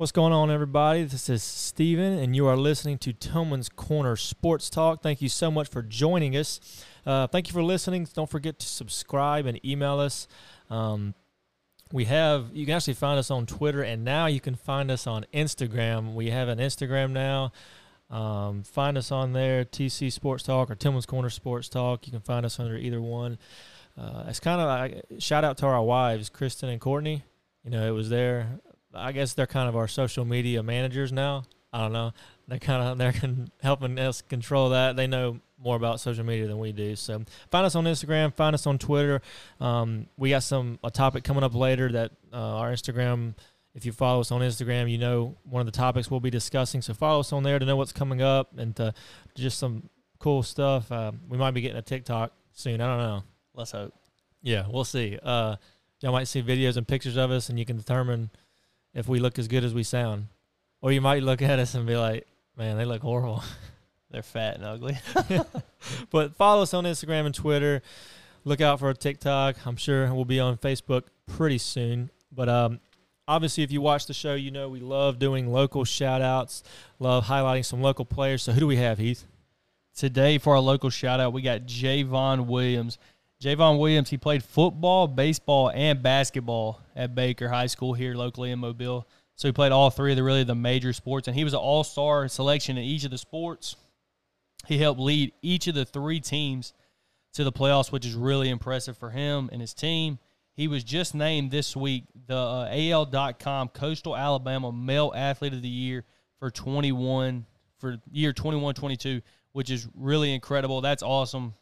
What's going on, everybody? This is Steven, and you are listening to Tillman's Corner Sports Talk. Thank you so much for joining us. Uh, thank you for listening. Don't forget to subscribe and email us. Um, we have, you can actually find us on Twitter, and now you can find us on Instagram. We have an Instagram now. Um, find us on there, TC Sports Talk or Tillman's Corner Sports Talk. You can find us under either one. Uh, it's kind of like shout out to our wives, Kristen and Courtney. You know, it was there I guess they're kind of our social media managers now. I don't know. They're kind of they're helping us control that. They know more about social media than we do. So find us on Instagram. Find us on Twitter. Um, we got some a topic coming up later that uh, our Instagram. If you follow us on Instagram, you know one of the topics we'll be discussing. So follow us on there to know what's coming up and to just some cool stuff. Uh, we might be getting a TikTok soon. I don't know. Let's hope. Yeah, we'll see. Uh, y'all might see videos and pictures of us, and you can determine if we look as good as we sound. Or you might look at us and be like, man, they look horrible. They're fat and ugly. but follow us on Instagram and Twitter. Look out for a TikTok. I'm sure we'll be on Facebook pretty soon. But um, obviously, if you watch the show, you know we love doing local shout outs, love highlighting some local players. So, who do we have, Heath? Today, for our local shout out, we got Javon Williams. Javon Williams, he played football, baseball, and basketball at Baker High School here locally in Mobile. So he played all three of the really the major sports, and he was an all star selection in each of the sports. He helped lead each of the three teams to the playoffs, which is really impressive for him and his team. He was just named this week the uh, AL.com Coastal Alabama Male Athlete of the Year for 21 for year 21 22, which is really incredible. That's awesome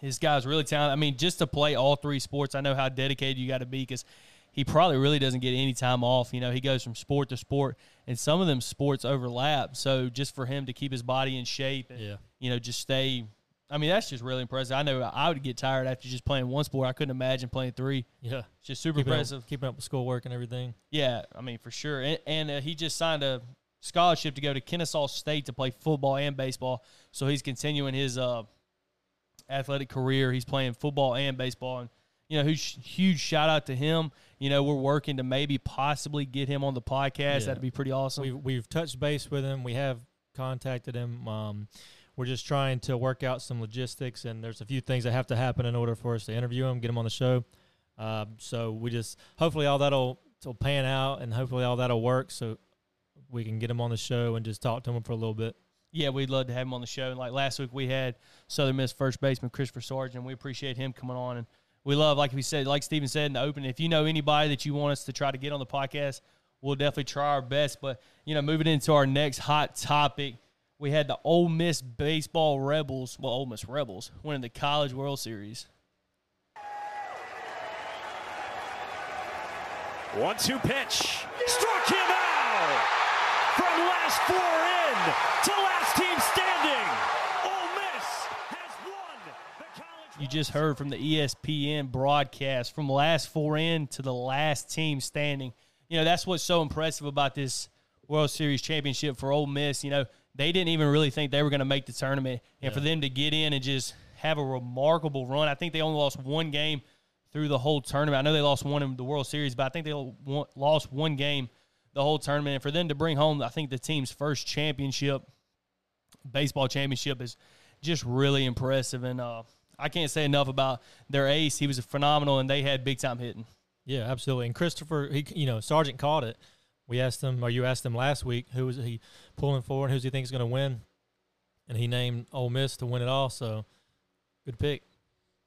his guy's really talented. I mean, just to play all three sports, I know how dedicated you got to be because he probably really doesn't get any time off. You know, he goes from sport to sport, and some of them sports overlap. So just for him to keep his body in shape and, yeah. you know, just stay. I mean, that's just really impressive. I know I would get tired after just playing one sport. I couldn't imagine playing three. Yeah. It's just super keeping impressive. Up, keeping up with schoolwork and everything. Yeah, I mean, for sure. And, and uh, he just signed a scholarship to go to Kennesaw State to play football and baseball. So he's continuing his uh, – athletic career. He's playing football and baseball, and you know, huge, huge shout out to him. You know, we're working to maybe possibly get him on the podcast. Yeah. That'd be pretty awesome. We've, we've touched base with him. We have contacted him. Um, we're just trying to work out some logistics, and there's a few things that have to happen in order for us to interview him, get him on the show. Uh, so we just hopefully all that'll will pan out, and hopefully all that'll work, so we can get him on the show and just talk to him for a little bit yeah, we'd love to have him on the show. And like last week, we had Southern Miss first baseman Christopher Sargent. We appreciate him coming on, and we love, like we said, like Steven said in the opening. If you know anybody that you want us to try to get on the podcast, we'll definitely try our best. But you know, moving into our next hot topic, we had the Ole Miss baseball Rebels, well, Ole Miss Rebels, winning the College World Series. One two pitch. Struck him out from last four in to last team standing. Ole Miss has won the college. You just heard from the ESPN broadcast from last four in to the last team standing. You know, that's what's so impressive about this World Series championship for Ole Miss. You know, they didn't even really think they were going to make the tournament. And yeah. for them to get in and just have a remarkable run, I think they only lost one game through the whole tournament. I know they lost one in the World Series, but I think they lost one game the whole tournament. And for them to bring home, I think the team's first championship, baseball championship, is just really impressive. And uh, I can't say enough about their ace. He was phenomenal, and they had big time hitting. Yeah, absolutely. And Christopher, he, you know, Sargent caught it. We asked him, or you asked him last week, who was he pulling for and who's he thinks going to win, and he named Ole Miss to win it all. So, good pick.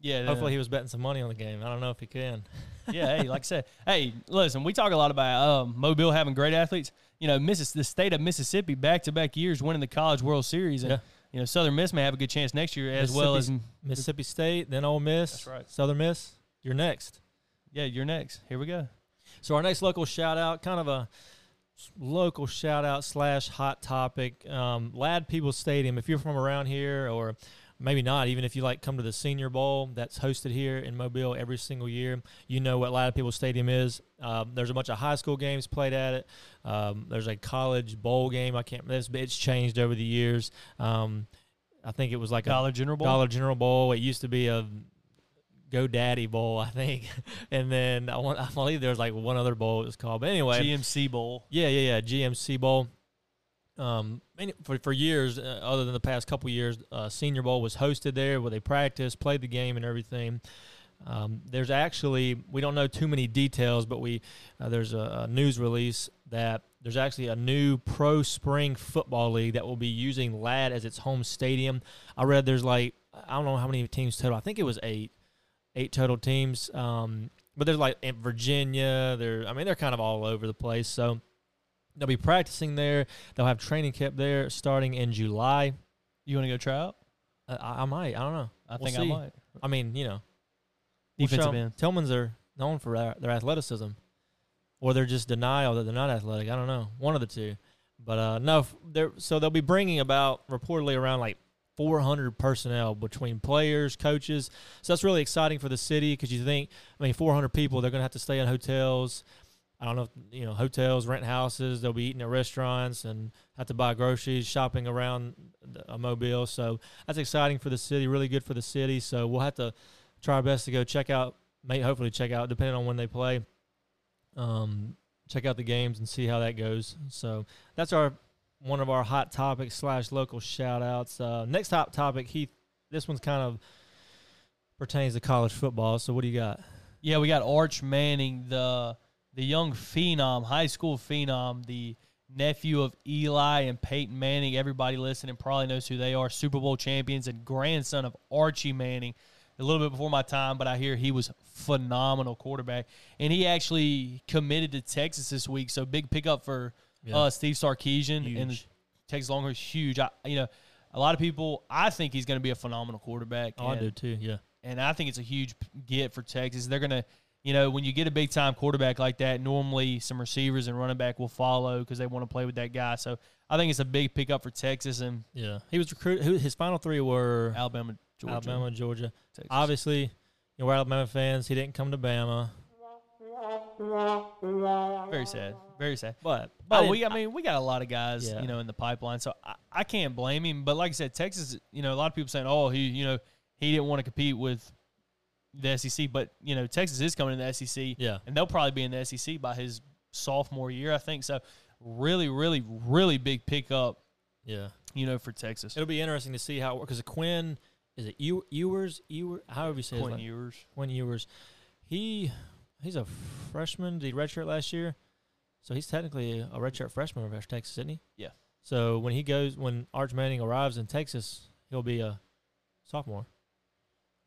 Yeah. Hopefully, he was betting some money on the game. I don't know if he can. yeah, hey, like I said, hey, listen, we talk a lot about um, Mobile having great athletes. You know, Missis- the state of Mississippi back to back years winning the College World Series, and yeah. you know Southern Miss may have a good chance next year as well as Mississippi State, then Ole Miss. That's right. Southern Miss, you're next. Yeah, you're next. Here we go. So our next local shout out, kind of a local shout out slash hot topic, um, Ladd-Peebles Stadium. If you're from around here or maybe not. Even if you like come to the Senior Bowl that's hosted here in Mobile every single year, you know what Ladd-Peebles Stadium is. Um, there's a bunch of high school games played at it. Um, there's a college bowl game. I can't. It's, it's changed over the years. Um, I think it was like Dollar General Bowl. Dollar General Bowl. It used to be a GoDaddy Bowl, I think, and then I want I believe there was like one other bowl it was called. But anyway, GMC Bowl. yeah, yeah, yeah, GMC Bowl. Um, for for years, uh, other than the past couple years, uh, Senior Bowl was hosted there where they practiced, played the game, and everything. Um, there's actually we don't know too many details, but we uh, there's a, a news release that there's actually a new pro spring football league that will be using Ladd as its home stadium. I read there's like I don't know how many teams total. I think it was eight, eight total teams. Um, but there's like in Virginia. They're I mean they're kind of all over the place. So they'll be practicing there. They'll have training camp there starting in July. You want to go try out? Uh, I, I might. I don't know. I We'll think I might. I mean, you know, we'll Defensive 'em. end. Tillman's are known for their, their athleticism, or they're just denial that they're not athletic. I don't know, one of the two. But uh, no, they're so they'll be bringing about reportedly around like 400 personnel between players, coaches. So that's really exciting for the city because you think, I mean, 400 people. They're going to have to stay in hotels. I don't know, if, you know, hotels, rent houses. They'll be eating at restaurants and have to buy groceries, shopping around a mobile. So that's exciting for the city. Really good for the city. So we'll have to try our best to go check out. May hopefully check out depending on when they play. Um, check out the games and see how that goes. So that's our one of our hot topics slash local shout outs. Uh, next hot topic, Heath. This one's kind of pertains to college football. So what do you got? Yeah, we got Arch Manning, the the young phenom, high school phenom, the nephew of Eli and Peyton Manning. Everybody listening probably knows who they are. Super Bowl champions and grandson of Archie Manning. A little bit before my time, but I hear he was phenomenal quarterback, and he actually committed to Texas this week. So big pickup for Yeah. uh, Steve Sarkisian and the Texas Longhorns. Huge. I, you know, a lot of people. I think he's going to be a phenomenal quarterback. Oh, I do too. Yeah. and I think it's a huge get for Texas. They're gonna, you know, when you get a big time quarterback like that, normally some receivers and running back will follow because they want to play with that guy. So I think it's a big pickup for Texas and Yeah. He was recruited. His final three were Alabama, Georgia, Alabama, Georgia. Texas. Obviously, you know, we're Alabama fans. He didn't come to Bama, Very sad, very sad. but But I we, I mean, we got a lot of guys, Yeah. you know, in the pipeline, so I, I can't blame him. But like I said, Texas, you know, a lot of people saying, oh, he, you know, he didn't want to compete with the SEC, but you know, Texas is coming in the SEC, Yeah. and they'll probably be in the SEC by his sophomore year, I think. So, really, really, really big pickup, yeah. you know, for Texas. It'll be interesting to see how because Quinn is it Ew- Ewers Ewer however you say Quinn. Ewers. Quinn Ewers. He he's a freshman. Did he redshirt last year? So he's technically a redshirt freshman over Texas, isn't he? Yeah. So when he goes when Arch Manning arrives in Texas, he'll be a sophomore.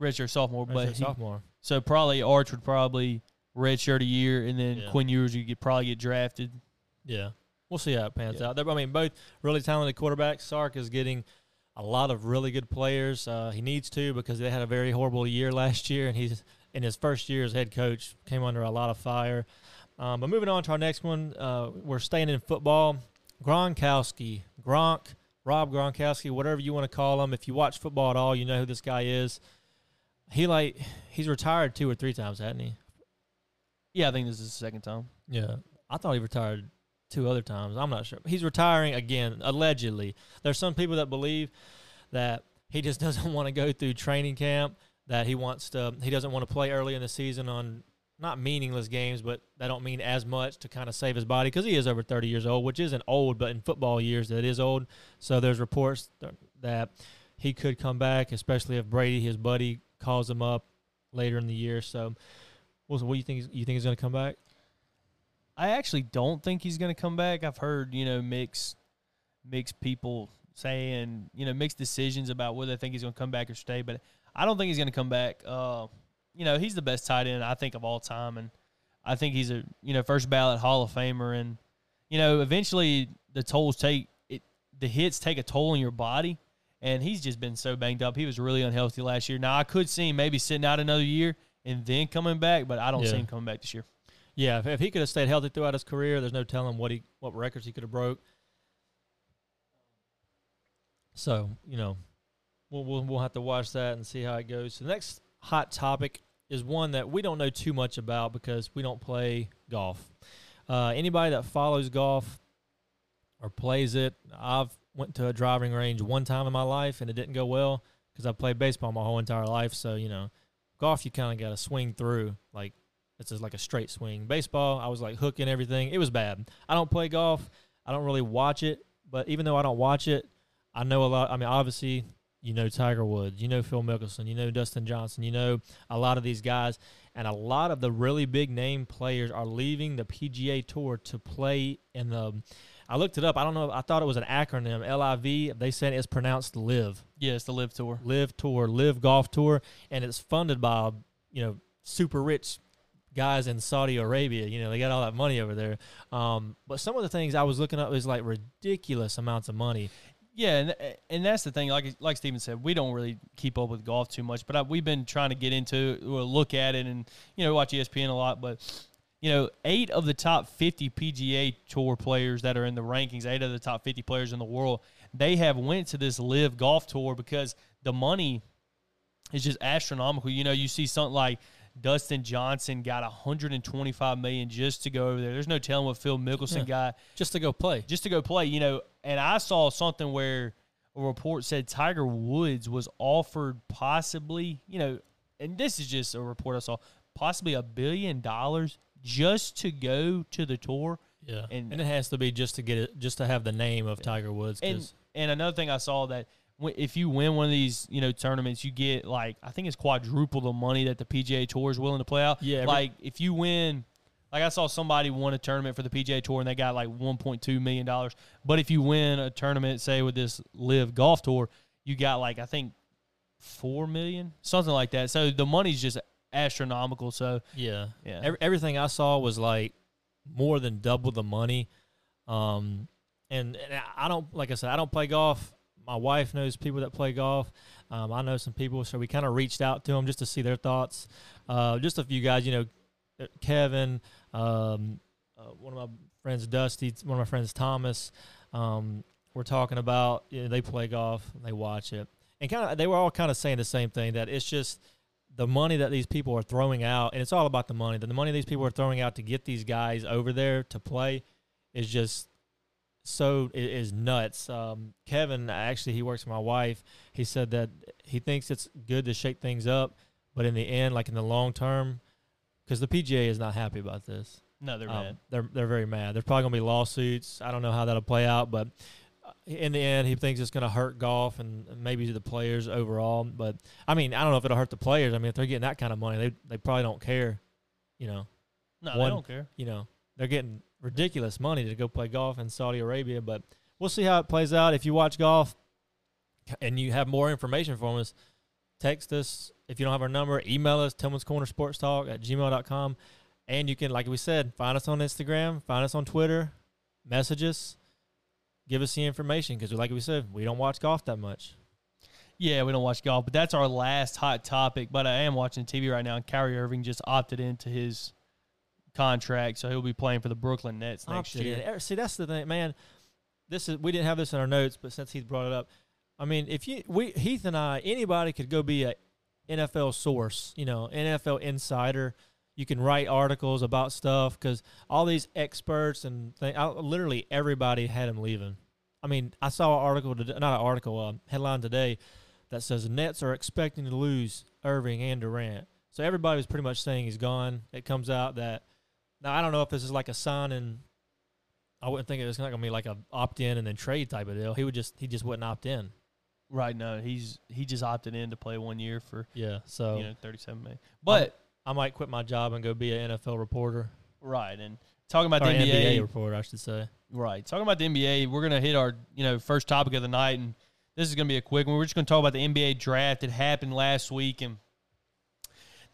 Redshirt sophomore, but he- sophomore. so probably Arch would probably redshirt a year, and then Yeah. Quinn Ewers you could probably get drafted. Yeah. We'll see how it pans Yeah. out. They're- I mean, both really talented quarterbacks. Sark is getting a lot of really good players. Uh, he needs to because they had a very horrible year last year, and he's in his first year as head coach came under a lot of fire. Um, but moving on to our next one, uh, we're staying in football. Gronkowski, Gronk, Rob Gronkowski, whatever you want to call him. If you watch football at all, you know who this guy is. He like he's retired two or three times, hasn't he? Yeah, I think this is the second time. Yeah. I thought he retired two other times. I'm not sure. He's retiring again, allegedly. There's some people that believe that he just doesn't want to go through training camp, that he wants to he doesn't want to play early in the season on not meaningless games, but that don't mean as much to kind of save his body because he is over 30 years old, which isn't old, but in football years that is old. So there's reports th- that he could come back, especially if Brady, his buddy, calls him up later in the year. So, what do you think? You think he's going to come back? I actually don't think he's going to come back. I've heard you know mixed mixed people saying you know mixed decisions about whether they think he's going to come back or stay, but I don't think he's going to come back. Uh, you know, he's the best tight end I think of all time, and I think he's a you know first ballot Hall of Famer, and you know eventually the tolls take it, the hits take a toll on your body, and he's just been so banged up. He was really unhealthy last year. Now I could see him maybe sitting out another year and then coming back, but I don't see him coming back this year. Yeah, if, if he could have stayed healthy throughout his career, there's no telling what he what records he could have broke. So you know, we'll, we'll we'll have to watch that and see how it goes. the next hot topic is one that we don't know too much about because we don't play golf. Uh, anybody that follows golf or plays it, I've went to a driving range one time in my life and it didn't go well because I played baseball my whole entire life. So you know, Golf, you kind of got to swing through. Like it's just like a straight swing. Baseball, I was like hooking everything. It was bad. I don't play golf. I don't really watch it. But even though I don't watch it, I know a lot. I mean, obviously, you know Tiger Woods, you know Phil Mickelson, you know Dustin Johnson, you know a lot of these guys, and a lot of the really big name players are leaving the PGA Tour to play in the. I looked it up. I don't know. I thought it was an acronym, LIV. They said it's pronounced Live, Yeah, it's the Live Tour. Live Tour, Live Golf Tour, and it's funded by you know super rich guys in Saudi Arabia. You know they got all that money over there. Um, but some of the things I was looking up is like ridiculous amounts of money. Yeah, and and that's the thing. Like like Steven said, we don't really keep up with golf too much, but I, we've been trying to get into or look at it, and you know watch ESPN a lot. But you know, eight of the top fifty PGA Tour players that are in the rankings, eight of the top fifty players in the world, they have went to this Live Golf Tour because the money is just astronomical. You know, you see something like Dustin Johnson got 125 million just to go over there. There's no telling what Phil Mickelson Yeah. got Just to go play. just to go play, you know. And I saw something where a report said Tiger Woods was offered possibly, you know, and this is just a report I saw, possibly a billion dollars just to go to the tour. Yeah, And- and, it has to be just to get it, just to have the name of Tiger Woods. And and another thing I saw that if you win one of these, you know, tournaments, you get like I think it's quadruple the money that the PGA Tour is willing to play out. Yeah, every- like if you win, like I saw somebody won a tournament for the PGA Tour and they got like 1.2 million dollars. But if you win a tournament, say with this Live Golf Tour, you got like I think four million, something like that. So the money's just astronomical. So yeah, Yeah. Every, everything I saw was like more than double the money. Um, and, and I don't like I said, I don't play golf. My wife knows people that play golf. Um, I know some people, so we kind of reached out to them just to see their thoughts. Uh, just a few guys, you know, uh, Kevin, um, uh, one of my friends, Dusty, one of my friends, Thomas. Um, we're talking about you know, they play golf, they watch it, and kind of they were all kind of saying the same thing that it's just the money that these people are throwing out, and it's all about the money. That the money these people are throwing out to get these guys over there to play is just so it is nuts. Um, Kevin actually he works for my wife. He said that he thinks it's good to shake things up, but in the end, like in the long term, because the PGA is not happy about this. no, they're Um, mad. They're they're very mad. There's probably gonna be lawsuits. I don't know how that'll play out, but in the end, he thinks it's gonna hurt golf and maybe the players overall. But I mean, I don't know if it'll hurt the players. I mean, if they're getting that kind of money, they they probably don't care. You know, No, one- they don't care. you know, they're getting ridiculous money to go play golf in Saudi Arabia. But we'll see how it plays out. If you watch golf and you have more information from us, text us. If you don't have our number, email us, Tillman's Corner Sports Talk at gmail.com. And you can, like we said, find us on Instagram, find us on Twitter, message us, give us the information because, like we said, we don't watch golf that much. Yeah, we don't watch golf, but that's our last hot topic. But I am watching TV right now, and Kyrie Irving just opted into his contract, so he'll be playing for the Brooklyn Nets next Opted year. in. Er, See, that's the thing, man. This is we didn't have this in our notes, but since Heath brought it up, I mean, if you we Heath and I, anybody could go be a NFL source, you know, NFL insider. You can write articles about stuff because all these experts and th- I, literally everybody had him leaving. I mean, I saw an article, today, not an article, a headline today that says Nets are expecting to lose Irving and Durant. So everybody was pretty much saying he's gone. It comes out that now I don't know if this is like a sign and I wouldn't think it was not gonna be like a opt in and then trade type of deal. He would just he just wouldn't opt in. Right? No, he's he just opted in to play one year for Yeah. So you know thirty-seven million. But I might quit my job and go be an NFL reporter right, and talking about or the NBA NBA, reporter, I should say. right? Talking about the NBA, we're gonna hit our you know first topic of the night, and this is gonna be a quick one. We're just gonna talk about the NBA draft. It happened last week, and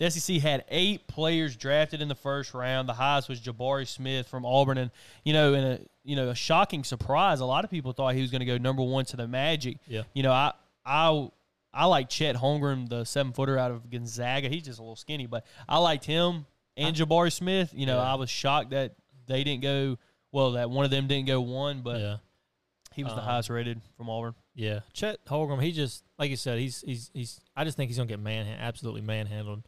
the SEC had eight players drafted in the first round. The highest was Jabari Smith from Auburn, and you know, in a you know a shocking surprise, a lot of people thought he was going to go number one to the Magic. Yeah. You know, I I I like Chet Holmgren, the seven footer out of Gonzaga. He's just a little skinny, but I liked him and Jabari Smith. You know, Yeah. I was shocked that they didn't go. Well, that one of them didn't go one, but yeah. he was the Um, highest rated from Auburn. Yeah. Chet Holmgren, he just like you said, he's he's he's I just think he's gonna get man absolutely manhandled.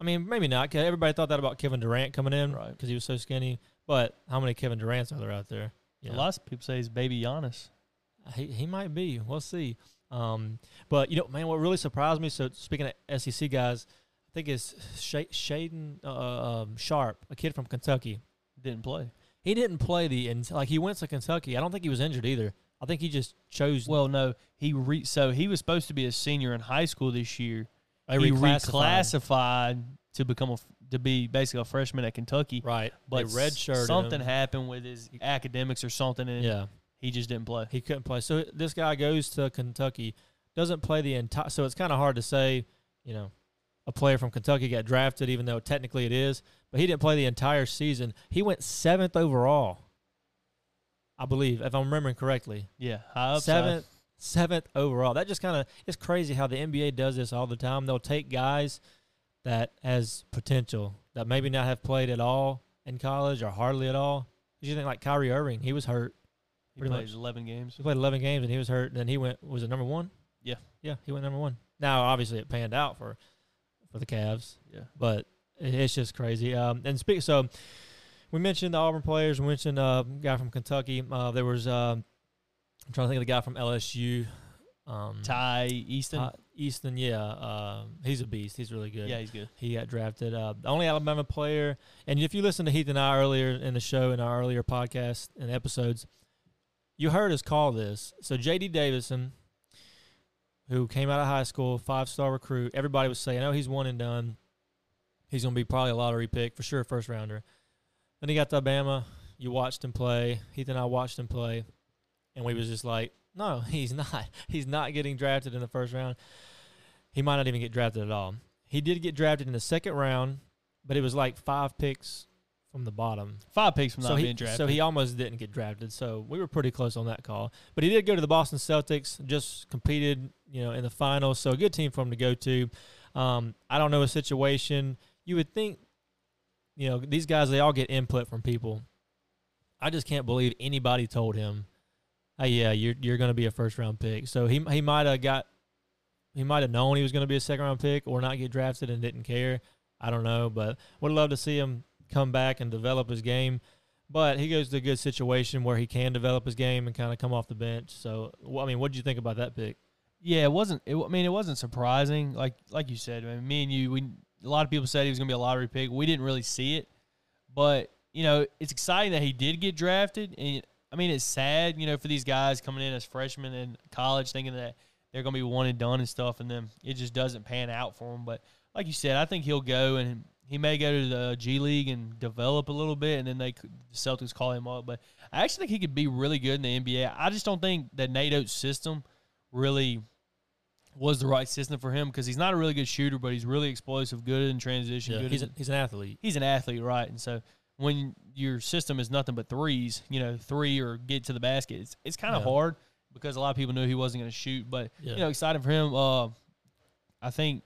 I mean, maybe not. 'cause everybody thought that about Kevin Durant coming in Right. because he was so skinny. But how many Kevin Durants are there out there? A lot of people say he's baby Giannis. He he might be. We'll see. Um, but you know, man, what really surprised me. So speaking of SEC guys, I think it's Sha- Shaedon uh, um, Sharpe, a kid from Kentucky. Didn't play. He didn't play the and like he went to Kentucky. I don't think he was injured either. I think he just chose. Well, no, he re- so he was supposed to be a senior in high school this year. they he reclassified. reclassified to become a to be basically a freshman at Kentucky. right, But they redshirted something him. happened with his academics or something, and Yeah, he just didn't play. he couldn't play. So this guy goes to Kentucky, doesn't play the entire. So it's kind of hard to say, you know, a player from Kentucky got drafted, even though technically it is. But he didn't play the entire season. He went seventh overall, I believe, if I'm remembering correctly. Yeah, seventh, seventh overall. That just kind of it's crazy how the NBA does this all the time. They'll take guys that has potential that maybe not have played at all in college or hardly at all. You think like Kyrie Irving, he was hurt. He pretty played much. eleven games. He played 11 games and he was hurt. And then he went was it number one? Yeah. yeah, he went number one. Now obviously it panned out for for the Cavs, Yeah, but it- it's just crazy. Um, and speak so. We mentioned the Auburn players. We mentioned uh, a guy from Kentucky. Uh, there was um, I'm trying to think of the guy from LSU. Um, Ty Easton. uh, Easton, yeah, um, he's a beast. He's really good. yeah, he's good. He got drafted. Uh, the only Alabama player, and if you listen to Heath and I earlier in the show, in our earlier podcast and episodes, you heard us call this. So J.D. Davison, who came out of high school, five star recruit, everybody was saying, "Oh, he's one and done. He's going to be probably a lottery pick for sure, first rounder." Then he got to Alabama. You watched him play. Heath and I watched him play, and we was just like, "No, he's not. He's not getting drafted in the first round. He might not even get drafted at all." He did get drafted in the second round, but it was like five picks from the bottom. Five picks from so not he, being drafted. So he almost didn't get drafted. So we were pretty close on that call. But he did go to the Boston Celtics, just competed, you know, in the finals. So a good team for him to go to. Um, I don't know a situation. You would think, you know, these guys, they all get input from people. I just can't believe anybody told him, hey, yeah, you're, you're going to be a first round pick. So he, he might have got, he might have known he was going to be a second round pick or not get drafted and didn't care. I don't know, but would love to see him come back and develop his game. But he goes to a good situation where he can develop his game and kind of come off the bench. So, I mean, what did you think about that pick? Yeah, it wasn't. It, I mean, it wasn't surprising. Like like you said, I mean, me and you, we a lot of people said he was going to be a lottery pick. We didn't really see it, but you know, it's exciting that he did get drafted. And I mean, it's sad, you know, for these guys coming in as freshmen in college, thinking that they're going to be one and done and stuff, and then it just doesn't pan out for them. But like you said, I think he'll go and he may go to the G League and develop a little bit, and then they could- the Celtics call him up. But I actually think he could be really good in the NBA. I just don't think that Nate Oats' system really was the right system for him because he's not a really good shooter, but he's really explosive, good in transition. good he's, in- a, he's an athlete. he's an athlete, right? And so when your system is nothing but threes, you know, three or get to the basket, it's, it's kind of Yeah. hard because a lot of people knew he wasn't going to shoot. But Yeah. you know, excited for him. Uh, I think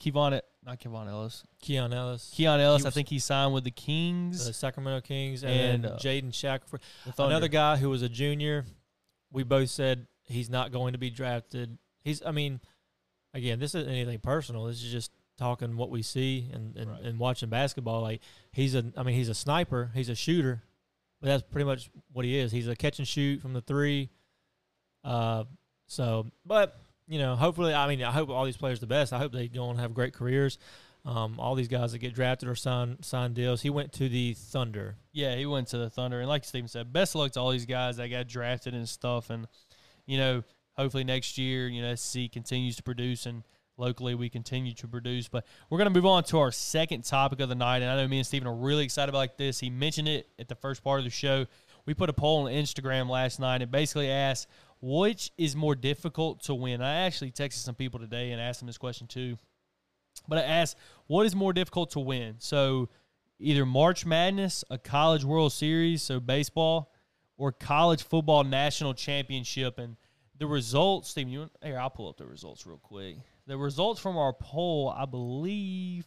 Kevon, not Kevon Ellis, Keon Ellis, Keon Ellis. I was- think he signed with the Kings. the Sacramento Kings, and, And, uh, Jaden Shackelford. the Thunder. Another guy who was a junior. We both said he's not going to be drafted. He's, I mean, again, this isn't anything personal. This is just talking what we see and, and, Right. and watching basketball. Like he's a, I mean, he's a sniper. He's a shooter, but that's pretty much what he is. He's a catch and shoot from the three. Uh, so, but you know, hopefully, I mean, I hope all these players are the best. I hope they go on and have great careers. Um, all these guys that get drafted or sign sign deals. He went to the Thunder. Yeah, he went to the Thunder, and like Steven said, best luck to all these guys that got drafted and stuff. And you know, hopefully next year, you know, SC continues to produce, and locally we continue to produce. But we're gonna move on to our second topic of the night, and I know me and Steven are really excited about this. He mentioned it at the first part of the show. We put a poll on Instagram last night and basically asked which is more difficult to win. I actually texted some people today and asked them this question too. But I asked, what is more difficult to win? So either March Madness, a college World Series, so baseball, or college football national championship. And the results, Steven, you here, I'll pull up the results real quick. The results from our poll, I believe,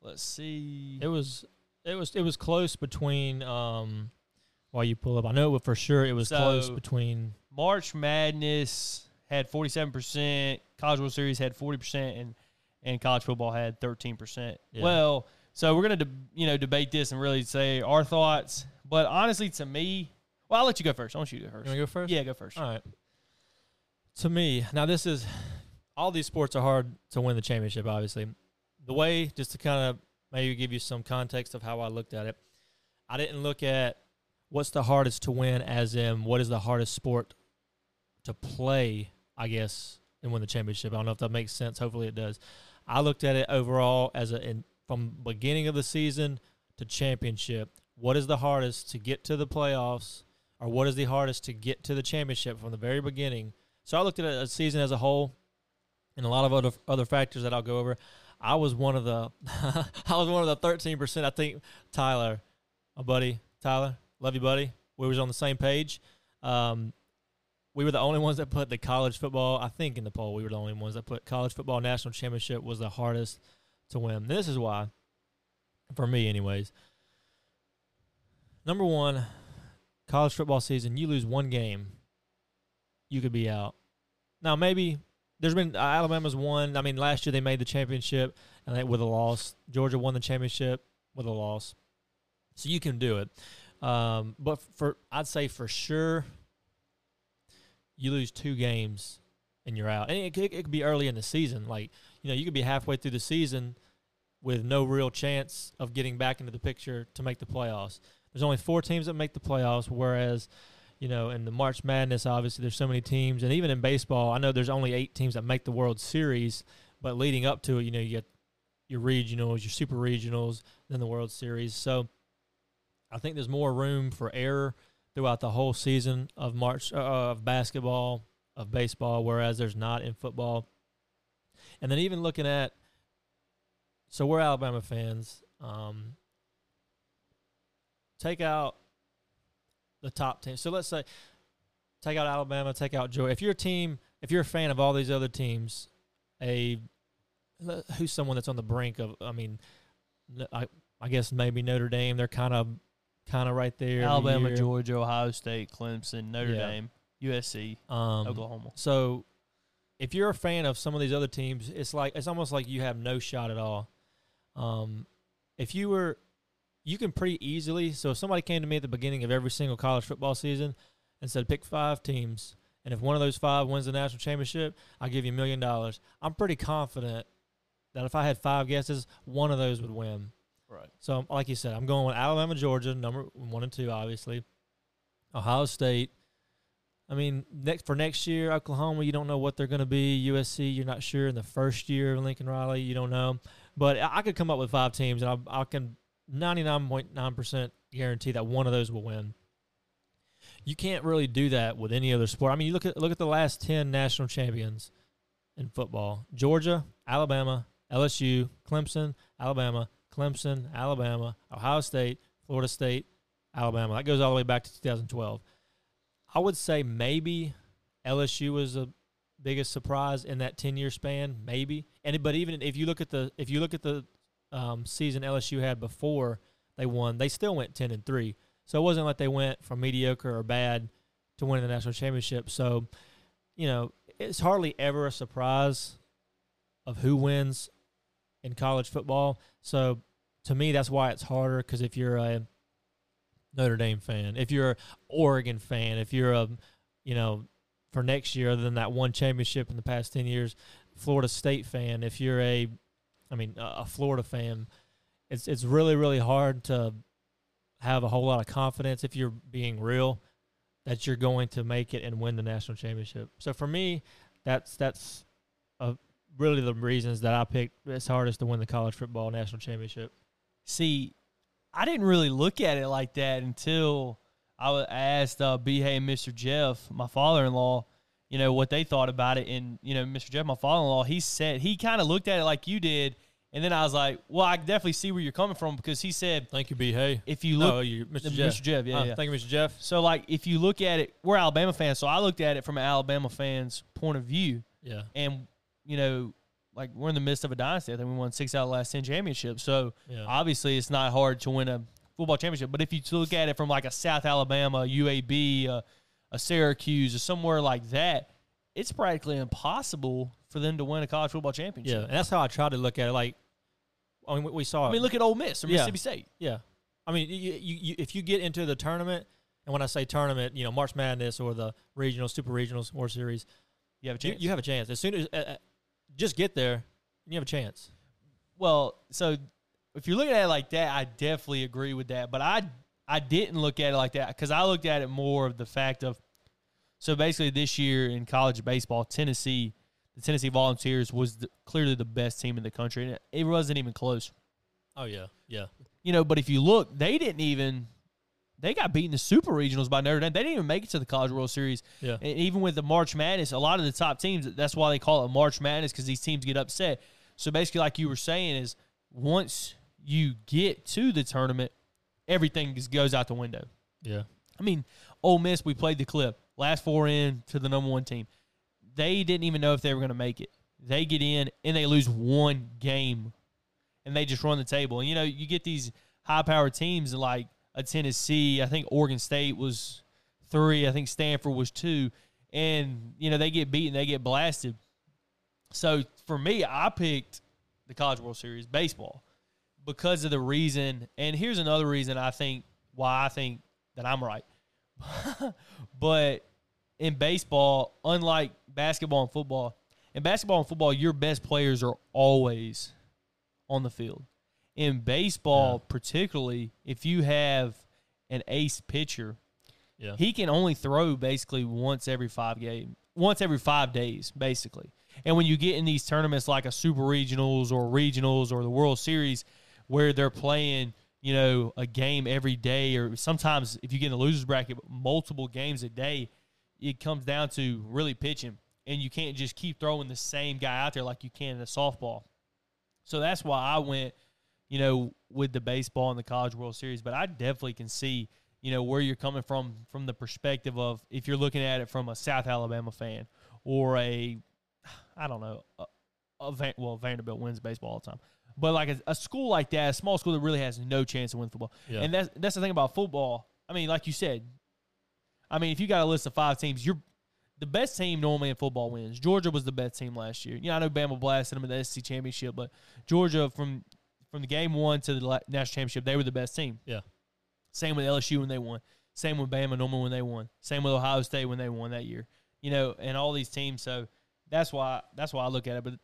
let's see. It was it was it was close between um while you pull up. I know for sure it was close between March Madness had 47%, College World Series had 40%, and, and college football had 13%. Yeah. Well, so we're going to, you know, debate this and really say our thoughts. But honestly, to me, well, I'll let you go first. I want you to go You first. want to go first? Yeah, go first. All right. to me, now this is all these sports are hard to win the championship. Obviously, the way just to kind of maybe give you some context of how I looked at it. I didn't look at what's the hardest to win, as in what is the hardest sport to play. I guess and win the championship. I don't know if that makes sense. Hopefully, it does. I looked at it overall as a in, from beginning of the season to championship. What is the hardest to get to the playoffs, or what is the hardest to get to the championship from the very beginning? So I looked at a season as a whole, and a lot of other other factors that I'll go over. I was one of the I was one of the thirteen percent. I think Tyler, my buddy Tyler, love you, buddy. We was on the same page. Um, we were the only ones that put the college football. I think in the poll, we were the only ones that put college football national championship was the hardest to win. This is why, for me, anyways. Number one, college football season. You lose one game, you could be out. Now maybe there's been uh, Alabama's won. I mean, last year they made the championship and they, with a loss. Georgia won the championship with a loss, so you can do it. Um, but for I'd say for sure you lose two games and you're out. And it, it, it could be early in the season. Like, you know, you could be halfway through the season with no real chance of getting back into the picture to make the playoffs. There's only four teams that make the playoffs, whereas, you know, in the March Madness, obviously there's so many teams, and even in baseball, I know there's only eight teams that make the World Series, but leading up to it, you know, you get your regionals, your super regionals, then the World Series. So I think there's more room for error throughout the whole season of March uh, of basketball, of baseball, whereas there's not in football. And then even looking at, so we're Alabama fans. Um, take out the top team. So let's say take out Alabama, take out Georgia. If you're a team, if you're a fan of all these other teams, a who's someone that's on the brink of, I mean, I I guess maybe Notre Dame. They're kind of kind of right there. Alabama. Georgia, Ohio State, Clemson, Notre Yeah. Dame, USC, um, Oklahoma. So, if you're a fan of some of these other teams, it's like it's almost like you have no shot at all. Um, if you were, you can pretty easily. So, if somebody came to me at the beginning of every single college football season and said, "Pick five teams," and if one of those five wins the national championship, I'll give you a million dollars. I'm pretty confident that if I had five guesses, one of those would win. Right. So, like you said, I'm going with Alabama, Georgia, number one and two, obviously. Ohio State. I mean, next for next year, Oklahoma, you don't know what they're going to be. USC, you're not sure. In the first year of Lincoln Riley, you don't know. But I could come up with five teams, and I, I can 99.9% guarantee that one of those will win. You can't really do that with any other sport. I mean, you look at look at the last ten national champions in football: Georgia, Alabama, LSU, Clemson, Alabama, Clemson, Alabama, Ohio State, Florida State, Alabama. That goes all the way back to 2012. I would say maybe LSU was the biggest surprise in that 10 year span, maybe. And but even if you look at the if you look at the um, season LSU had before they won, they still went 10 and 3. So it wasn't like they went from mediocre or bad to winning the national championship. So, you know, it's hardly ever a surprise of who wins in college football. So to me, that's why it's harder because if you're a Notre Dame fan, if you're an Oregon fan, if you're a, you know, for next year, other than that one championship in the past 10 years, Florida State fan, if you're a, I mean, a a Florida fan, it's, it's really, really hard to have a whole lot of confidence if you're being real that you're going to make it and win the national championship. So for me, that's, that's, a, really the reasons that I picked it's hardest to win the college football national championship. See, I didn't really look at it like that until I wa- I asked uh, B. Hay and Mr. Jeff, my father-in-law, you know what they thought about it. And you know, Mr. Jeff, my father-in-law, he said he kind of looked at it like you did, and then I was like, well, I definitely see where you're coming from because he said Thank you, B. Hay. if you look, you, Mr. Jeff. Mr. Jeff, yeah, yeah. Thank you, Mr. Jeff. So like if you look at it, we're Alabama fans, so I looked at it from an Alabama fan's point of view, Yeah. and you know, like we're in the midst of a dynasty. I think we won six out of the last ten championships. So Yeah. obviously, it's not hard to win a football championship. But if you look at it from like a South Alabama, UAB, uh, a Syracuse, or somewhere like that, it's practically impossible for them to win a college football championship. Yeah. And that's how I try to look at it. Like, I mean, we- we saw I it. mean, look at Ole Miss or Yeah. Mississippi State. Yeah. I mean, you, you, you, if you get into the tournament, and when I say tournament, you know, March Madness or the regional, super regionals, World Series, you have a chance. you have a chance as soon as uh, uh, just get there, and you have a chance. Well, so if you're looking at it like that, I definitely agree with that. But I I didn't look at it like that because I looked at it more of the fact of so basically this year in college baseball, Tennessee, the Tennessee Volunteers was the, clearly the best team in the country, and it, it wasn't even close. Oh yeah, yeah, You know, but if you look, they didn't even they got beaten the Super Regionals by Notre Dame. They didn't even make it to the College World Series. yeah. And even with the March Madness, a lot of the top teams, that's why they call it March Madness because these teams get upset. So basically, like you were saying, is once you get to the tournament, everything just goes out the window. Yeah. I mean, Ole Miss, we played the clip last four in to the number one team. They didn't even know if they were going to make it. They get in and they lose one game, and they just run the table. And you know, you get these high-powered teams like a Tennessee. I think Oregon State was three. I think Stanford was two, and you know they get beaten, they get blasted. So for me, I picked the College World Series baseball because of the reason. And here's another reason I think why I think that I'm right. but in baseball, unlike basketball and football, in basketball and football, your best players are always on the field. In baseball, particularly, if you have an ace pitcher, Yeah. he can only throw basically once every five game, once every five days, basically. And when you get in these tournaments like a Super Regionals or Regionals or the World Series, where they're playing, you know, a game every day, or sometimes if you get in the losers bracket, multiple games a day, it comes down to really pitching, and you can't just keep throwing the same guy out there like you can in a softball. So that's why I went, you know, with the baseball and the College World Series. But I definitely can see, you know, where you're coming from from the perspective of if you're looking at it from a South Alabama fan or a, I don't know, a, a Van, well Vanderbilt wins baseball all the time, but like a, a school like that, a small school that really has no chance to win football. Yeah. And that's that's the thing about football. I mean, like you said, I mean, if you got a list of five teams, you're the best team normally in football wins. Georgia was the best team last year. Yeah, I know Bama blasted them in the SEC championship, but Georgia from from the game one to the national championship, they were the best team. Yeah. Same with LSU when they won. Same with Bama normally when they won. Same with Ohio State when they won that year. You know, and all these teams. So that's why that's why I look at it. But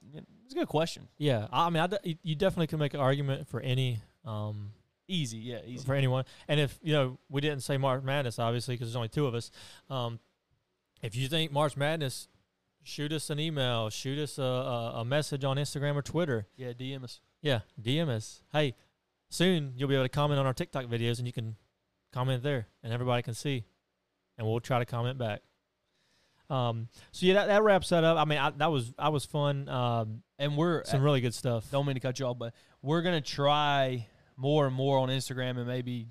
it's a good question. Yeah, I mean, I you definitely can make an argument for any, um, Easy, yeah, easy. for anyone. And if you know, we didn't say March Madness, obviously, because there's only two of us. Um, if you think March Madness, shoot us an email, shoot us a, a, a message on Instagram or Twitter. Yeah, DM us. Yeah, DM us. Hey, soon you'll be able to comment on our TikTok videos, and you can comment there, and everybody can see, and we'll try to comment back. Um, so yeah, that, that wraps that up. I mean, I, that was I was fun. Um, And we're some really good stuff. don't mean to cut you off, but we're gonna try more and more on Instagram and maybe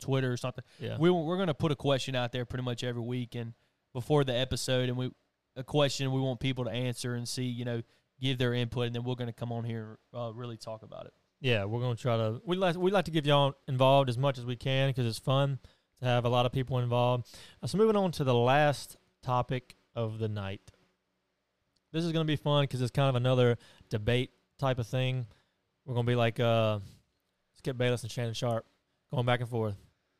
Twitter or something. Yeah, We we're gonna put a question out there pretty much every week and before the episode, and we a question we want people to answer and see, you know, give their input, and then we're gonna come on here and uh, really talk about it. yeah, we're gonna try to. We like we like to give y'all involved as much as we can because it's fun to have a lot of people involved. Uh, so moving on to the last topic of the night. This is gonna be fun because it's kind of another debate type of thing. We're gonna be like uh, Skip Bayless and Shannon Sharpe going back and forth.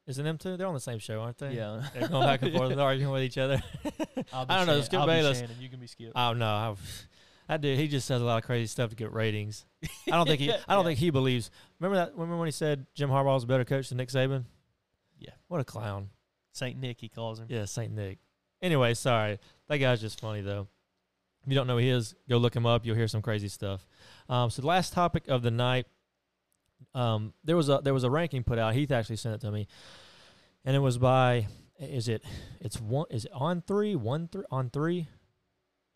Isn't them two? They're on the same show, aren't they? Yeah, They're going back and forth, they're arguing with each other. I don't know, Shannon- Skip I'll Bayless- Shannon, you can be Skip. Oh no, I, that dude, he just says a lot of crazy stuff to get ratings. I don't think he. I don't Yeah. think he believes. Remember that? Remember when he said Jim Harbaugh was a better coach than Nick Saban? Yeah. What a clown. Saint Nick, he calls him. Yeah, Saint Nick. Anyway, sorry. That guy's just funny though. If you don't know who he is, go look him up. You'll hear some crazy stuff. Um, so the last topic of the night, um, there was a there was a ranking put out. Heath actually sent it to me, and it was by is it it's one is it on three one three on three.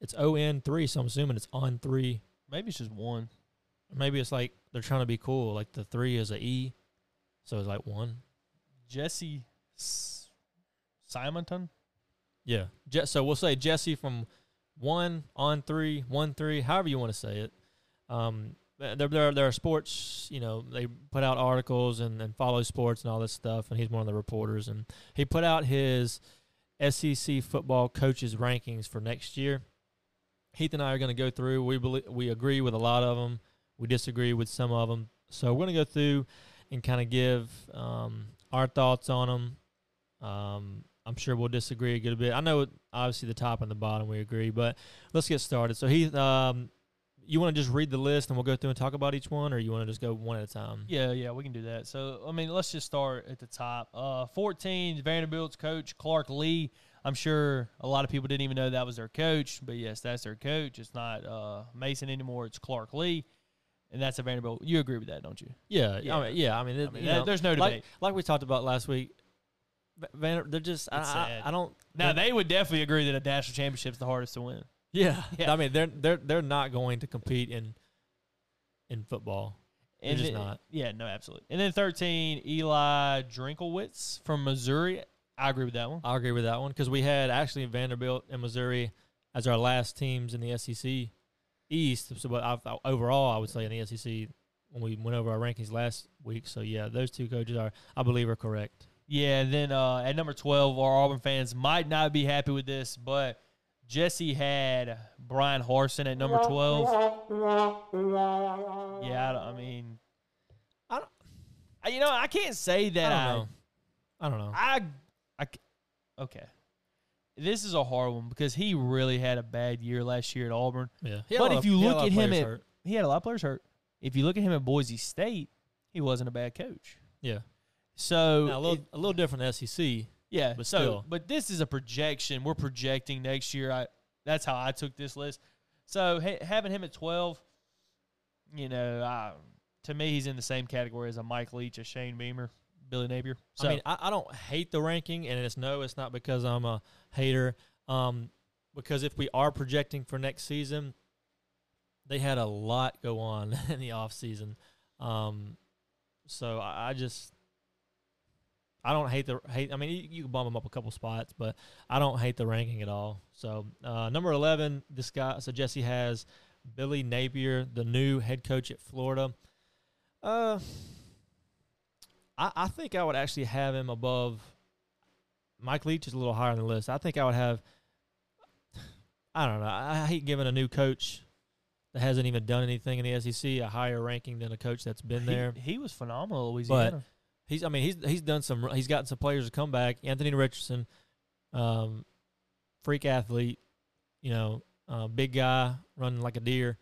It's O N three, so I'm assuming it's on three. Maybe it's just one. Maybe it's like they're trying to be cool. Like the three is a E, so it's like one. Jesse S- Simonton. Yeah. Je- so we'll say Jesse from one on three, one three, however you want to say it. Um, there, there, there are sports, you know, they put out articles and, and follow sports and all this stuff, and he's one of the reporters. And he put out his SEC football coaches rankings for next year. Heath and I are going to go through. We believe, we agree with a lot of them. We disagree with some of them. So we're going to go through and kind of give um, our thoughts on them. Um, I'm sure we'll disagree a good bit. I know obviously the top and the bottom we agree, but let's get started. So he, um, you want to just read the list and we'll go through and talk about each one, or you want to just go one at a time? Yeah, yeah, we can do that. So, I mean, let's just start at the top. Uh, 14, Vanderbilt's coach, Clark Lea. I'm sure a lot of people didn't even know that was their coach, but yes, that's their coach. It's not uh, Mason anymore, it's Clark Lea, And that's a Vanderbilt. You agree with that, don't you? Yeah, Yeah. I mean, yeah. I mean, it, I mean, know, there's no like, debate. Like we talked about last week, Va- Van, they're just. I, I. I don't. Now, they're- would definitely agree that a national championship is the hardest to win. Yeah, Yeah. I mean, they're they're they're not going to compete in in football. They're just then- not. Yeah, no, absolutely. And then 13, Eli Drinkwitz from Missouri. I agree with that one. I agree with that one because we had actually Vanderbilt and Missouri as our last teams in the SEC East. So, but I, overall, I would say in the SEC when we went over our rankings last week. So yeah, those two coaches are, I believe, are correct. Yeah, and then uh, at number 12, our Auburn fans might not be happy with this, but Jesse had Bryan Harsin at number 12. Yeah, I, don't- I mean, I don't- you know, I can't say I that don't I. I don't know. I, I, okay. This is a hard one because he really had a bad year last year at Auburn. yeah, But if you a look at him at, hurt. he had a lot of players hurt. If you look at him at Boise State, he wasn't a bad coach. yeah, So now, a little it- a little different than SEC. Yeah, But so still. but this is a projection. We're projecting next year. I that's how I took this list. So ha- having him at twelve, you know, I, to me he's in the same category as a Mike Leach, a Shane Beamer, Billy Napier. So I mean, I, I don't hate the ranking, and it's no, it's not because I'm a hater. Um, because if we are projecting for next season, they had a lot go on in the off season. Um, so I, I just I don't hate the hate. I mean, you, you can bump them up a couple spots, but I don't hate the ranking at all. So uh, number eleven, this guy. So Jesse has Billy Napier, the new head coach at Florida. Uh, I, I think I would actually have him above. Mike Leach is a little higher on the list. I think I would have. I don't know. I, I hate giving a new coach that hasn't even done anything in the SEC a higher ranking than a coach that's been he, there. he was phenomenal Louisiana. He's. I mean, he's he's done some. He's gotten some players to come back. Anthony Richardson, um, freak athlete. You know, uh, big guy running like a deer.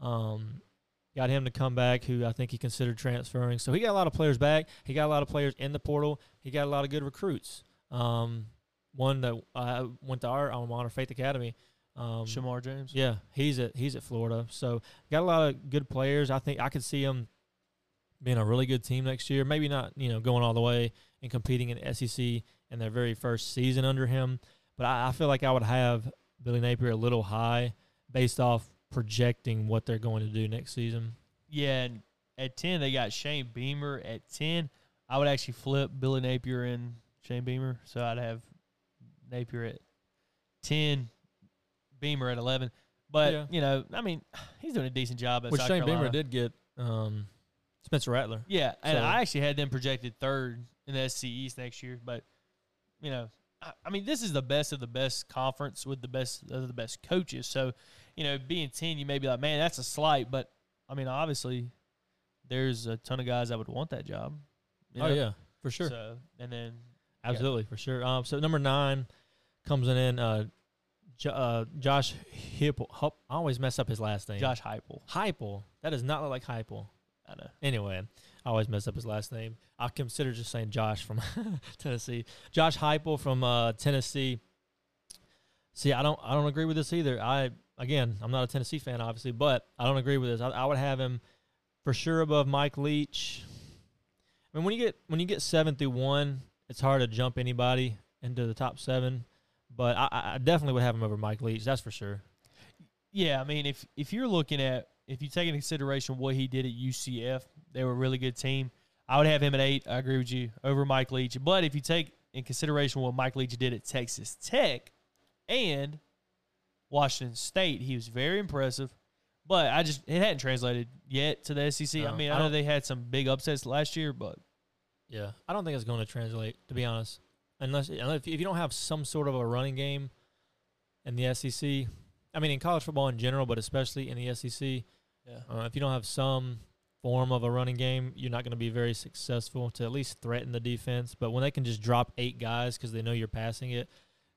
Um, got him to come back. Who I think he considered transferring. So he got a lot of players back. He got a lot of players in the portal. He got a lot of good recruits. Um, one that uh, went to our alma mater, Faith Academy. Um, Shamar James. yeah, he's at he's at Florida. So got a lot of good players. I think I could see him being a really good team next year. Maybe not, you know, going all the way and competing in SEC in their very first season under him. But I, I feel like I would have Billy Napier a little high based off projecting what they're going to do next season. Yeah, and at ten they got Shane Beamer at ten. I would actually flip Billy Napier and Shane Beamer, so I'd have Napier at ten, Beamer at eleven. But Yeah. you know, I mean, he's doing a decent job at Which South Shane Carolina. Beamer did get um, Spencer Rattler. Yeah, and So- I actually had them projected third in the SC East next year. But you know, I, I mean, this is the best of the best conference with the best of the best coaches. So, you know, being ten, you may be like, man, that's a slight. But I mean, obviously, there's a ton of guys that would want that job. you Oh know? yeah, for sure. So, and then Absolutely, for sure. Um, so number nine comes in uh, J- uh, Josh Hipple. Hup, I always mess up his last name. Josh Heupel. Heupel. That does not look like Heupel. I know. Anyway, I always mess up his last name. I consider just saying Josh from Tennessee. Josh Heupel from uh, Tennessee. See, I don't, I don't agree with this either. I again, I'm not a Tennessee fan, obviously, but I don't agree with this. I, I would have him for sure above Mike Leach. I mean, when you get when you get seven through one, it's hard to jump anybody into the top seven. But I, I- definitely would have him over Mike Leach. That's for sure. Yeah, I mean, if if you're looking at if you take into consideration what he did at UCF, they were a really good team. I would have him at eight. I agree with you over Mike Leach. But if you take in consideration what Mike Leach did at Texas Tech and Washington State, he was very impressive. But I just it hadn't translated yet to the SEC. I mean, I I know they had some big upsets last year, but Yeah, I don't think it's going to translate. To be honest, unless, unless if you don't have some sort of a running game in the SEC, I mean in college football in general, but especially in the SEC, yeah, uh, if you don't have some form of a running game, you're not going to be very successful to at least threaten the defense. But when they can just drop eight guys because they know you're passing it,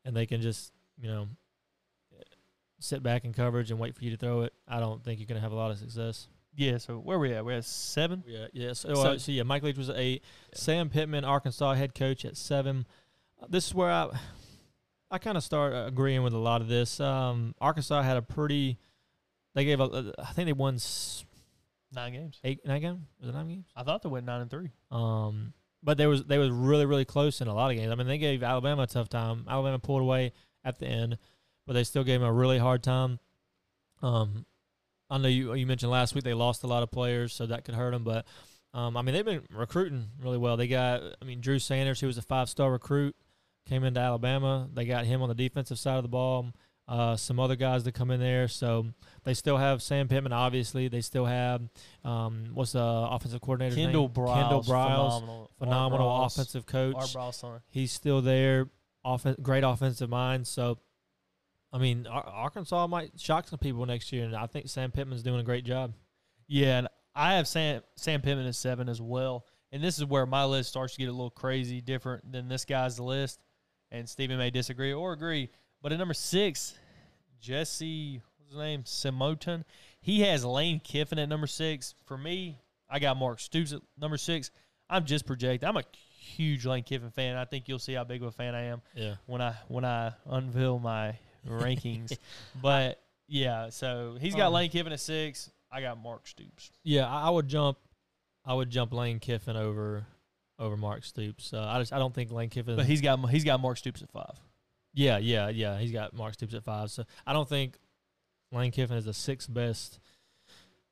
and they can just you know sit back in coverage and wait for you to throw it, I don't think you're going to have a lot of success. Yeah. So where we at? We're at seven. Yeah, yeah. So, So- uh, so yeah, Mike Leach was at eight. Sam Pittman, Arkansas head coach at seven. Uh, this is where I, I kind of start uh, agreeing with a lot of this. Um, Arkansas had a pretty. They gave a. I think they won s- Nine games. eight nine games. Was it nine games? I thought they went nine and three. Um, but they was they was really really close in a lot of games. I mean, they gave Alabama a tough time. Alabama pulled away at the end, but they still gave him a really hard time. Um, I know you you mentioned last week they lost a lot of players, so that could hurt them. But um, I mean, they've been recruiting really well. They got I mean Drew Sanders, who was a five star recruit, came into Alabama. They got him on the defensive side of the ball. Uh, some other guys that come in there, so they still have Sam Pittman. Obviously, they still have um, what's the offensive coordinator? Kendall? Briles. Kendall Briles, Phenomenal. phenomenal Briles- offensive coach. He's still there. Offen- great offensive mind. So, I mean, Arkansas might shock some people next year, and I think Sam Pittman's doing a great job. Yeah, and I have Sam Sam Pittman at seven as well. And this is where my list starts to get a little crazy, different than this guy's list. And Stephen may disagree or agree. But at number six, Jesse, what's his name? Simonton. He has Lane Kiffin at number six. For me, I got Mark Stoops at number six. I'm just projecting. I'm a huge Lane Kiffin fan. I think you'll see how big of a fan I am Yeah. when I when I unveil my rankings. But yeah, so he's got Um, Lane Kiffin at six. I got Mark Stoops. Yeah, I, would jump. I would jump Lane Kiffin over over Mark Stoops. Uh, I just I don't think Lane Kiffin. But he's got he's got Mark Stoops at five. yeah, yeah, yeah. He's got Mark Stoops at five. So I don't think Lane Kiffin is the sixth best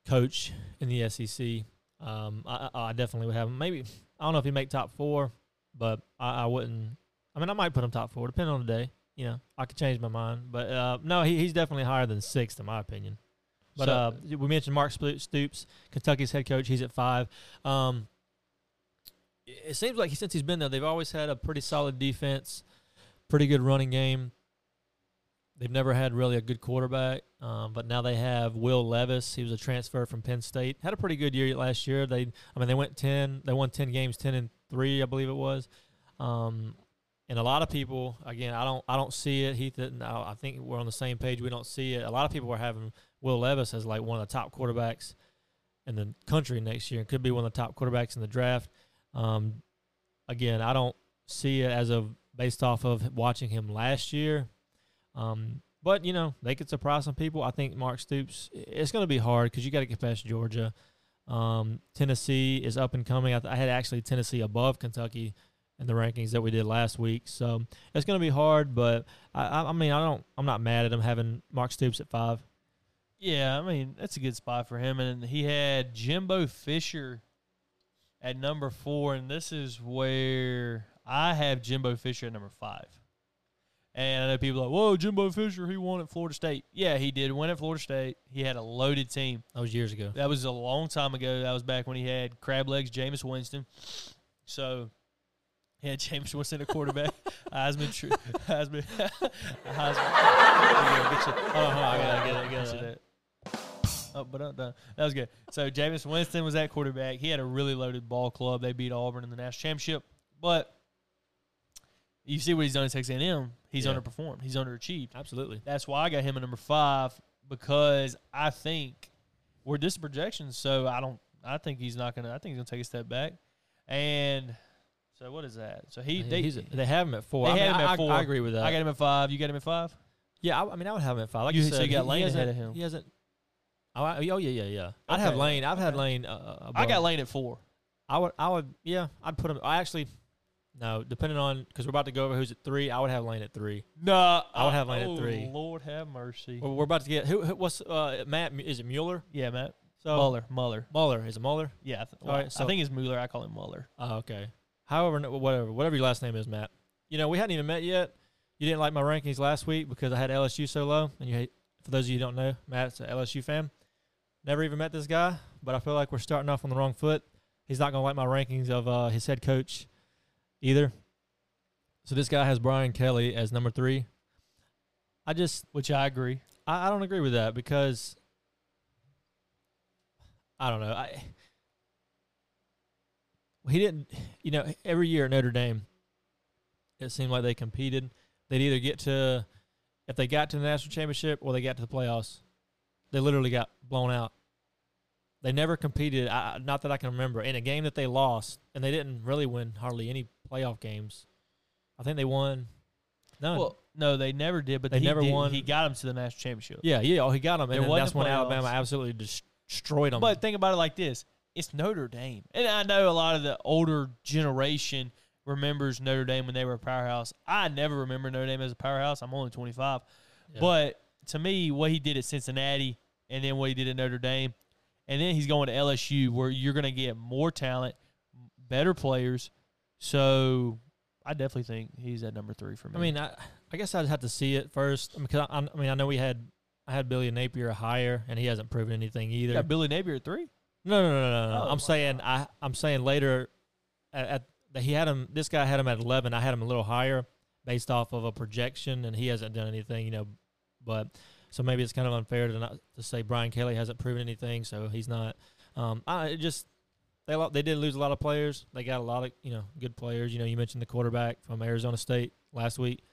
coach in the SEC. Um, I, I I definitely would have him. Maybe I don't know if he make top four, but I, I wouldn't. I mean, I might put him top four, depending on the day. You know, I could change my mind, but uh, no, he, he's definitely higher than sixth in my opinion. But So- uh, we mentioned Mark Sto- Stoops, Kentucky's head coach. He's at five. Um, it seems like since he's been there, they've always had a pretty solid defense, pretty good running game. They've never had really a good quarterback, um, but now they have Will Levis. He was a transfer from Penn State. Had a pretty good year last year. They, I mean, they went ten. They won ten games, ten and three, I believe it was. Um, and a lot of people, again, I don't, I don't see it. Heath, and I I think we're on the same page. We don't see it. A lot of people are having Will Levis as like one of the top quarterbacks in the country next year. It could be one of the top quarterbacks in the draft. Um, again, I don't see it as of based off of watching him last year. Um, but you know they could surprise some people. I think Mark Stoops. It's going to be hard because you got to get past Georgia. Um, Tennessee is up and coming. I, th- I had actually Tennessee above Kentucky in the rankings that we did last week, so it's going to be hard. But I, I, mean, I don't. I'm not mad at him having Mark Stoops at five. Yeah, I mean that's a good spot for him. And he had Jimbo Fisher at number four, and this is where I have Jimbo Fisher at number five. And I know people are like, "Whoa, Jimbo Fisher, he won at Florida State." Yeah, he did win at Florida State. He had a loaded team. That was years ago. That was a long time ago. That was back when he had crab legs, Jameis Winston. So he had Jameis Winston at quarterback. Heisman, tr- Heisman, Heisman. Get you- hold on, hold on, I gotta get it, get that. Oh, but uh, done. That was good. So Jameis Winston was at quarterback. He had a really loaded ball club. They beat Auburn in the national championship, but you see what he's done at Texas A&M. He's Yeah. underperformed. He's underachieved. Absolutely. That's why I got him at number five because I think we're just projections. So I don't. I think he's not gonna. I think he's gonna take a step back. And so what is that? So he they, He's, they have him at four. They I mean, had him I, at I- four. I agree with that. I got him at five. You got him at five. Yeah, I, I mean, I would have him at five. Like You- you, so said, you got he- Lane he ahead hasn't- of him. He hasn't. Oh, I, oh yeah, yeah, yeah. I'd have Okay. Lane. I've had Lane. Uh, I got Lane at four. I would. I would. Yeah, I'd put him. I actually. No, depending on because we're about to go over who's at three. I would have Lane at three. No, I would have Lane at three. Lord have mercy. Well, we're about to get who? who what's uh, Matt? Is it Mueller? Yeah, Matt So Muller. Muller. Mueller is it Mueller? Yeah, I, th- All right, I so- think it's Mueller. I call him Muller. Oh, okay. However, whatever, whatever your last name is, Matt. You know, we hadn't even met yet. You didn't like my rankings last week because I had LSU so low, and you hate. For those of you who don't know, Matt's an LSU fan. Never even met this guy, but I feel like we're starting off on the wrong foot. He's not gonna like my rankings of uh, his head coach either. So this guy has Brian Kelly as number three. I just Which I agree. I, I don't agree with that because I don't know. I he didn't. You know, every year at Notre Dame, it seemed like they competed. They'd either get to, if they got to the national championship or they got to the playoffs. They literally got blown out. They never competed. I, not that I can remember in a game that they lost, and they didn't really win hardly any playoff games. I think they won none. Well, no, they never did, but They he never did- won. He got them to the national championship. yeah, yeah. Oh, he got them, and that's when. Alabama absolutely destroyed them. But think about it like this: it's Notre Dame, and I know a lot of the older generation remembers Notre Dame when they were a powerhouse. I never remember Notre Dame as a powerhouse. I'm only 25, Yeah. but to me, what he did at Cincinnati and then what he did at Notre Dame, and then he's going to LSU, where you're going to get more talent, better players. So I definitely think he's at number three for me. I mean, I, I guess I'd have to see it first because I, I mean I know we had I had Billy Napier higher, and he hasn't proven anything you either. got Billy Napier at three. No, no, no, no, no. Oh, I'm saying I I'm saying later at, at that he had him. This guy had him at 11. I had him a little higher based off of a projection, and he hasn't done anything, you know. But so maybe it's kind of unfair to not to say Brian Kelly hasn't proven anything, so he's not. Um, I it just they they did lose a lot of players. They got a lot of you know good players. You know, you mentioned the quarterback from Arizona State last week.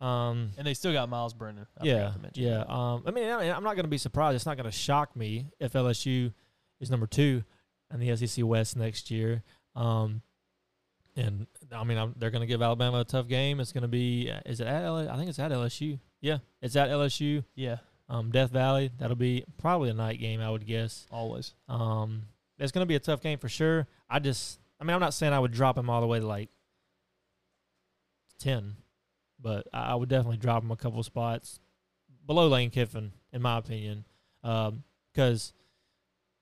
Um, And they still got Miles Brennan. I yeah, yeah. Um, I mean, I mean, I'm not going to be surprised. It's not going to shock me if LSU is number two in the SEC West next year. Um, and I mean, I'm, they're going to give Alabama a tough game. It's going to be, is it at LSU? I think it's at LSU. Yeah, it's at LSU. Yeah, Um, Death Valley. That'll be probably a night game, I would guess. always. Um, it's going to be a tough game for sure. I just, I mean, I'm not saying I would drop him all the way to like ten, but I, I would definitely drop him a couple spots below Lane Kiffin, in my opinion, because.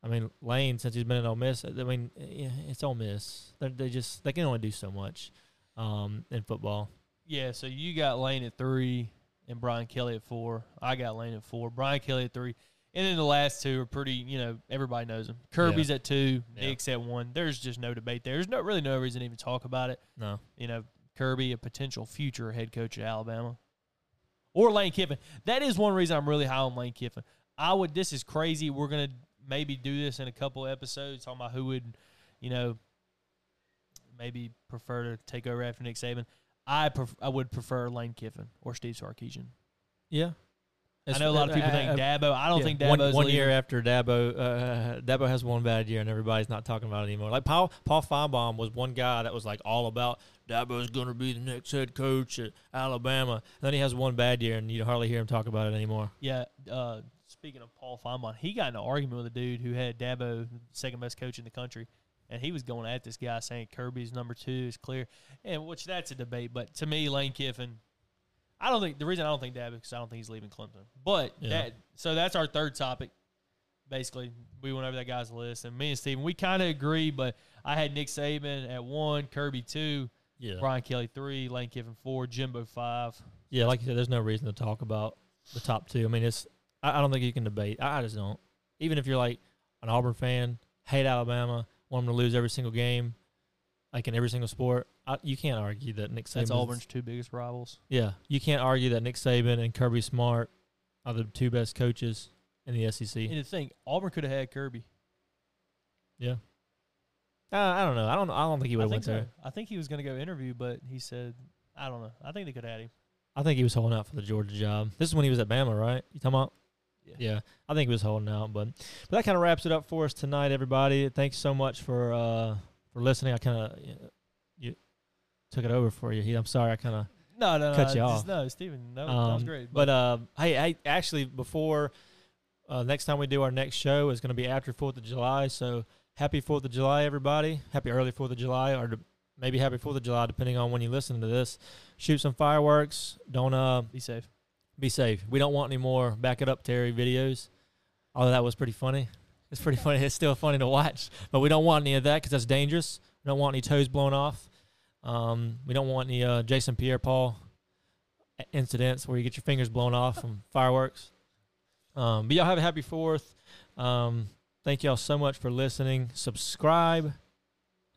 I mean, Lane, since he's been in Ole Miss, I mean, it's Ole Miss. They're, they just they can only do so much um, in football. Yeah, so you got Lane at three and Brian Kelly at four. I got Lane at four. Brian Kelly at three. And then the last two are pretty, you know, everybody knows them. Kirby's at two, Yeah. Nick's at one. There's just no debate there. There's no really no reason to even talk about it. No, You know, Kirby, a potential future head coach at Alabama. Or Lane Kiffin. That is one reason I'm really high on Lane Kiffin. I would this is crazy. We're gonna maybe do this in a couple episodes, talking about who would, you know, maybe prefer to take over after Nick Saban. I pref- I would prefer Lane Kiffin or Steve Sarkisian. yeah. I know a lot of people think Dabo. I don't Yeah, think one, Dabo's one leaving. year after Dabo, uh, Dabo has one bad year, and everybody's not talking about it anymore. Like Paul Paul Finebaum was one guy that was like all about Dabo's going to be the next head coach at Alabama. And then he has one bad year, and you hardly hear him talk about it anymore. Yeah. Uh, speaking of Paul Finebaum, he got in an argument with a dude who had Dabo, second best coach in the country, and he was going at this guy saying Kirby's number two is clear, and which that's a debate. But to me, Lane Kiffin, I don't think the reason I don't think Dabo because I don't think he's leaving Clemson. But Yeah. that so that's our third topic. Basically, we went over that guy's list, and me and Steven, we kind of agree. But I had Nick Saban at one, Kirby two, Yeah, Brian Kelly three, Lane Kiffin four, Jimbo five. yeah. Like you said, there's no reason to talk about the top two. I mean, it's I, I don't think you can debate. I, I just don't. Even if you're like an Auburn fan, hate Alabama, want them to lose every single game, like in every single sport, I, you can't argue that Nick Saban. That's Auburn's two biggest rivals. Yeah, you can't argue that Nick Saban and Kirby Smart are the two best coaches in the SEC. And to think, Auburn could have had Kirby. Yeah. Uh, I don't know. I don't. I don't think he would have went so. there. I think he was going to go interview, but he said, I don't know. I think they could have had him. I think he was holding out for the Georgia job. This is when he was at Bama, right? You talking about? Yeah. Yeah, I think he was holding out, but but that kind of wraps it up for us tonight, everybody. Thanks so much for uh for listening. I kind of you took it over for you. He- I'm sorry. I kind of No, no, no. Cut you just- off. No, Steven, that, was- that was Um, great. But uh, hey, hey, actually, before uh, next time we do our next show is going to be after Fourth of July. So happy Fourth of July, everybody! Happy early Fourth of July, or maybe happy Fourth of July, depending on when you listen to this. Shoot some fireworks. Don't uh, be safe. Be safe. We don't want any more back it up Terry videos. Although that was pretty funny. It's pretty funny. It's still funny to watch, but we don't want any of that because that's dangerous. We don't want any toes blown off. Um, we don't want any uh, Jason Pierre-Paul incidents where you get your fingers blown off from fireworks. Um, but y'all have a happy Fourth. Um, thank y'all so much for listening. Subscribe.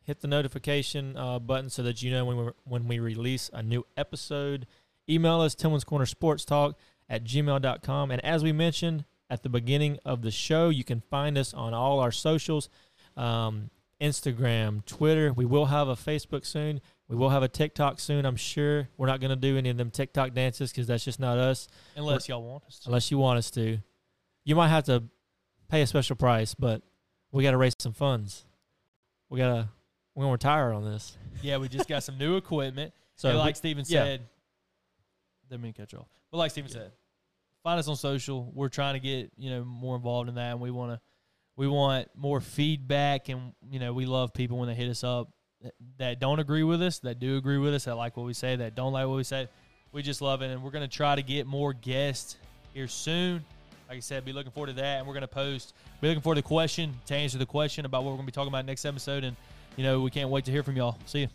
Hit the notification uh, button so that you know when we when we release a new episode. Email us Tillman's Corner Sports Talk at gmail.com. And as we mentioned at the beginning of the show, you can find us on all our socials um, Instagram, Twitter. We will have a Facebook soon. We will have a TikTok soon, I'm sure. We're not going to do any of them TikTok dances because that's just not us, Unless y'all want us to. unless you want us to. You might have to pay a special price, but we got to raise some funds. We got to, we're going to retire on this. Yeah, we just got some new equipment. So, we- like Steven yeah. Didn't mean to cut you off. But like Steven Yeah. said, find us on social. We're trying to get you know more involved in that, and we want to we want more feedback, and you know we love people when they hit us up that, that don't agree with us, that do agree with us, that like what we say, that don't like what we say. We just love it, and we're gonna try to get more guests here soon. Like I said, be looking forward to that, and we're gonna post. Be looking forward to the question to answer the question about what we're gonna be talking about next episode, and you know we can't wait to hear from y'all. See you.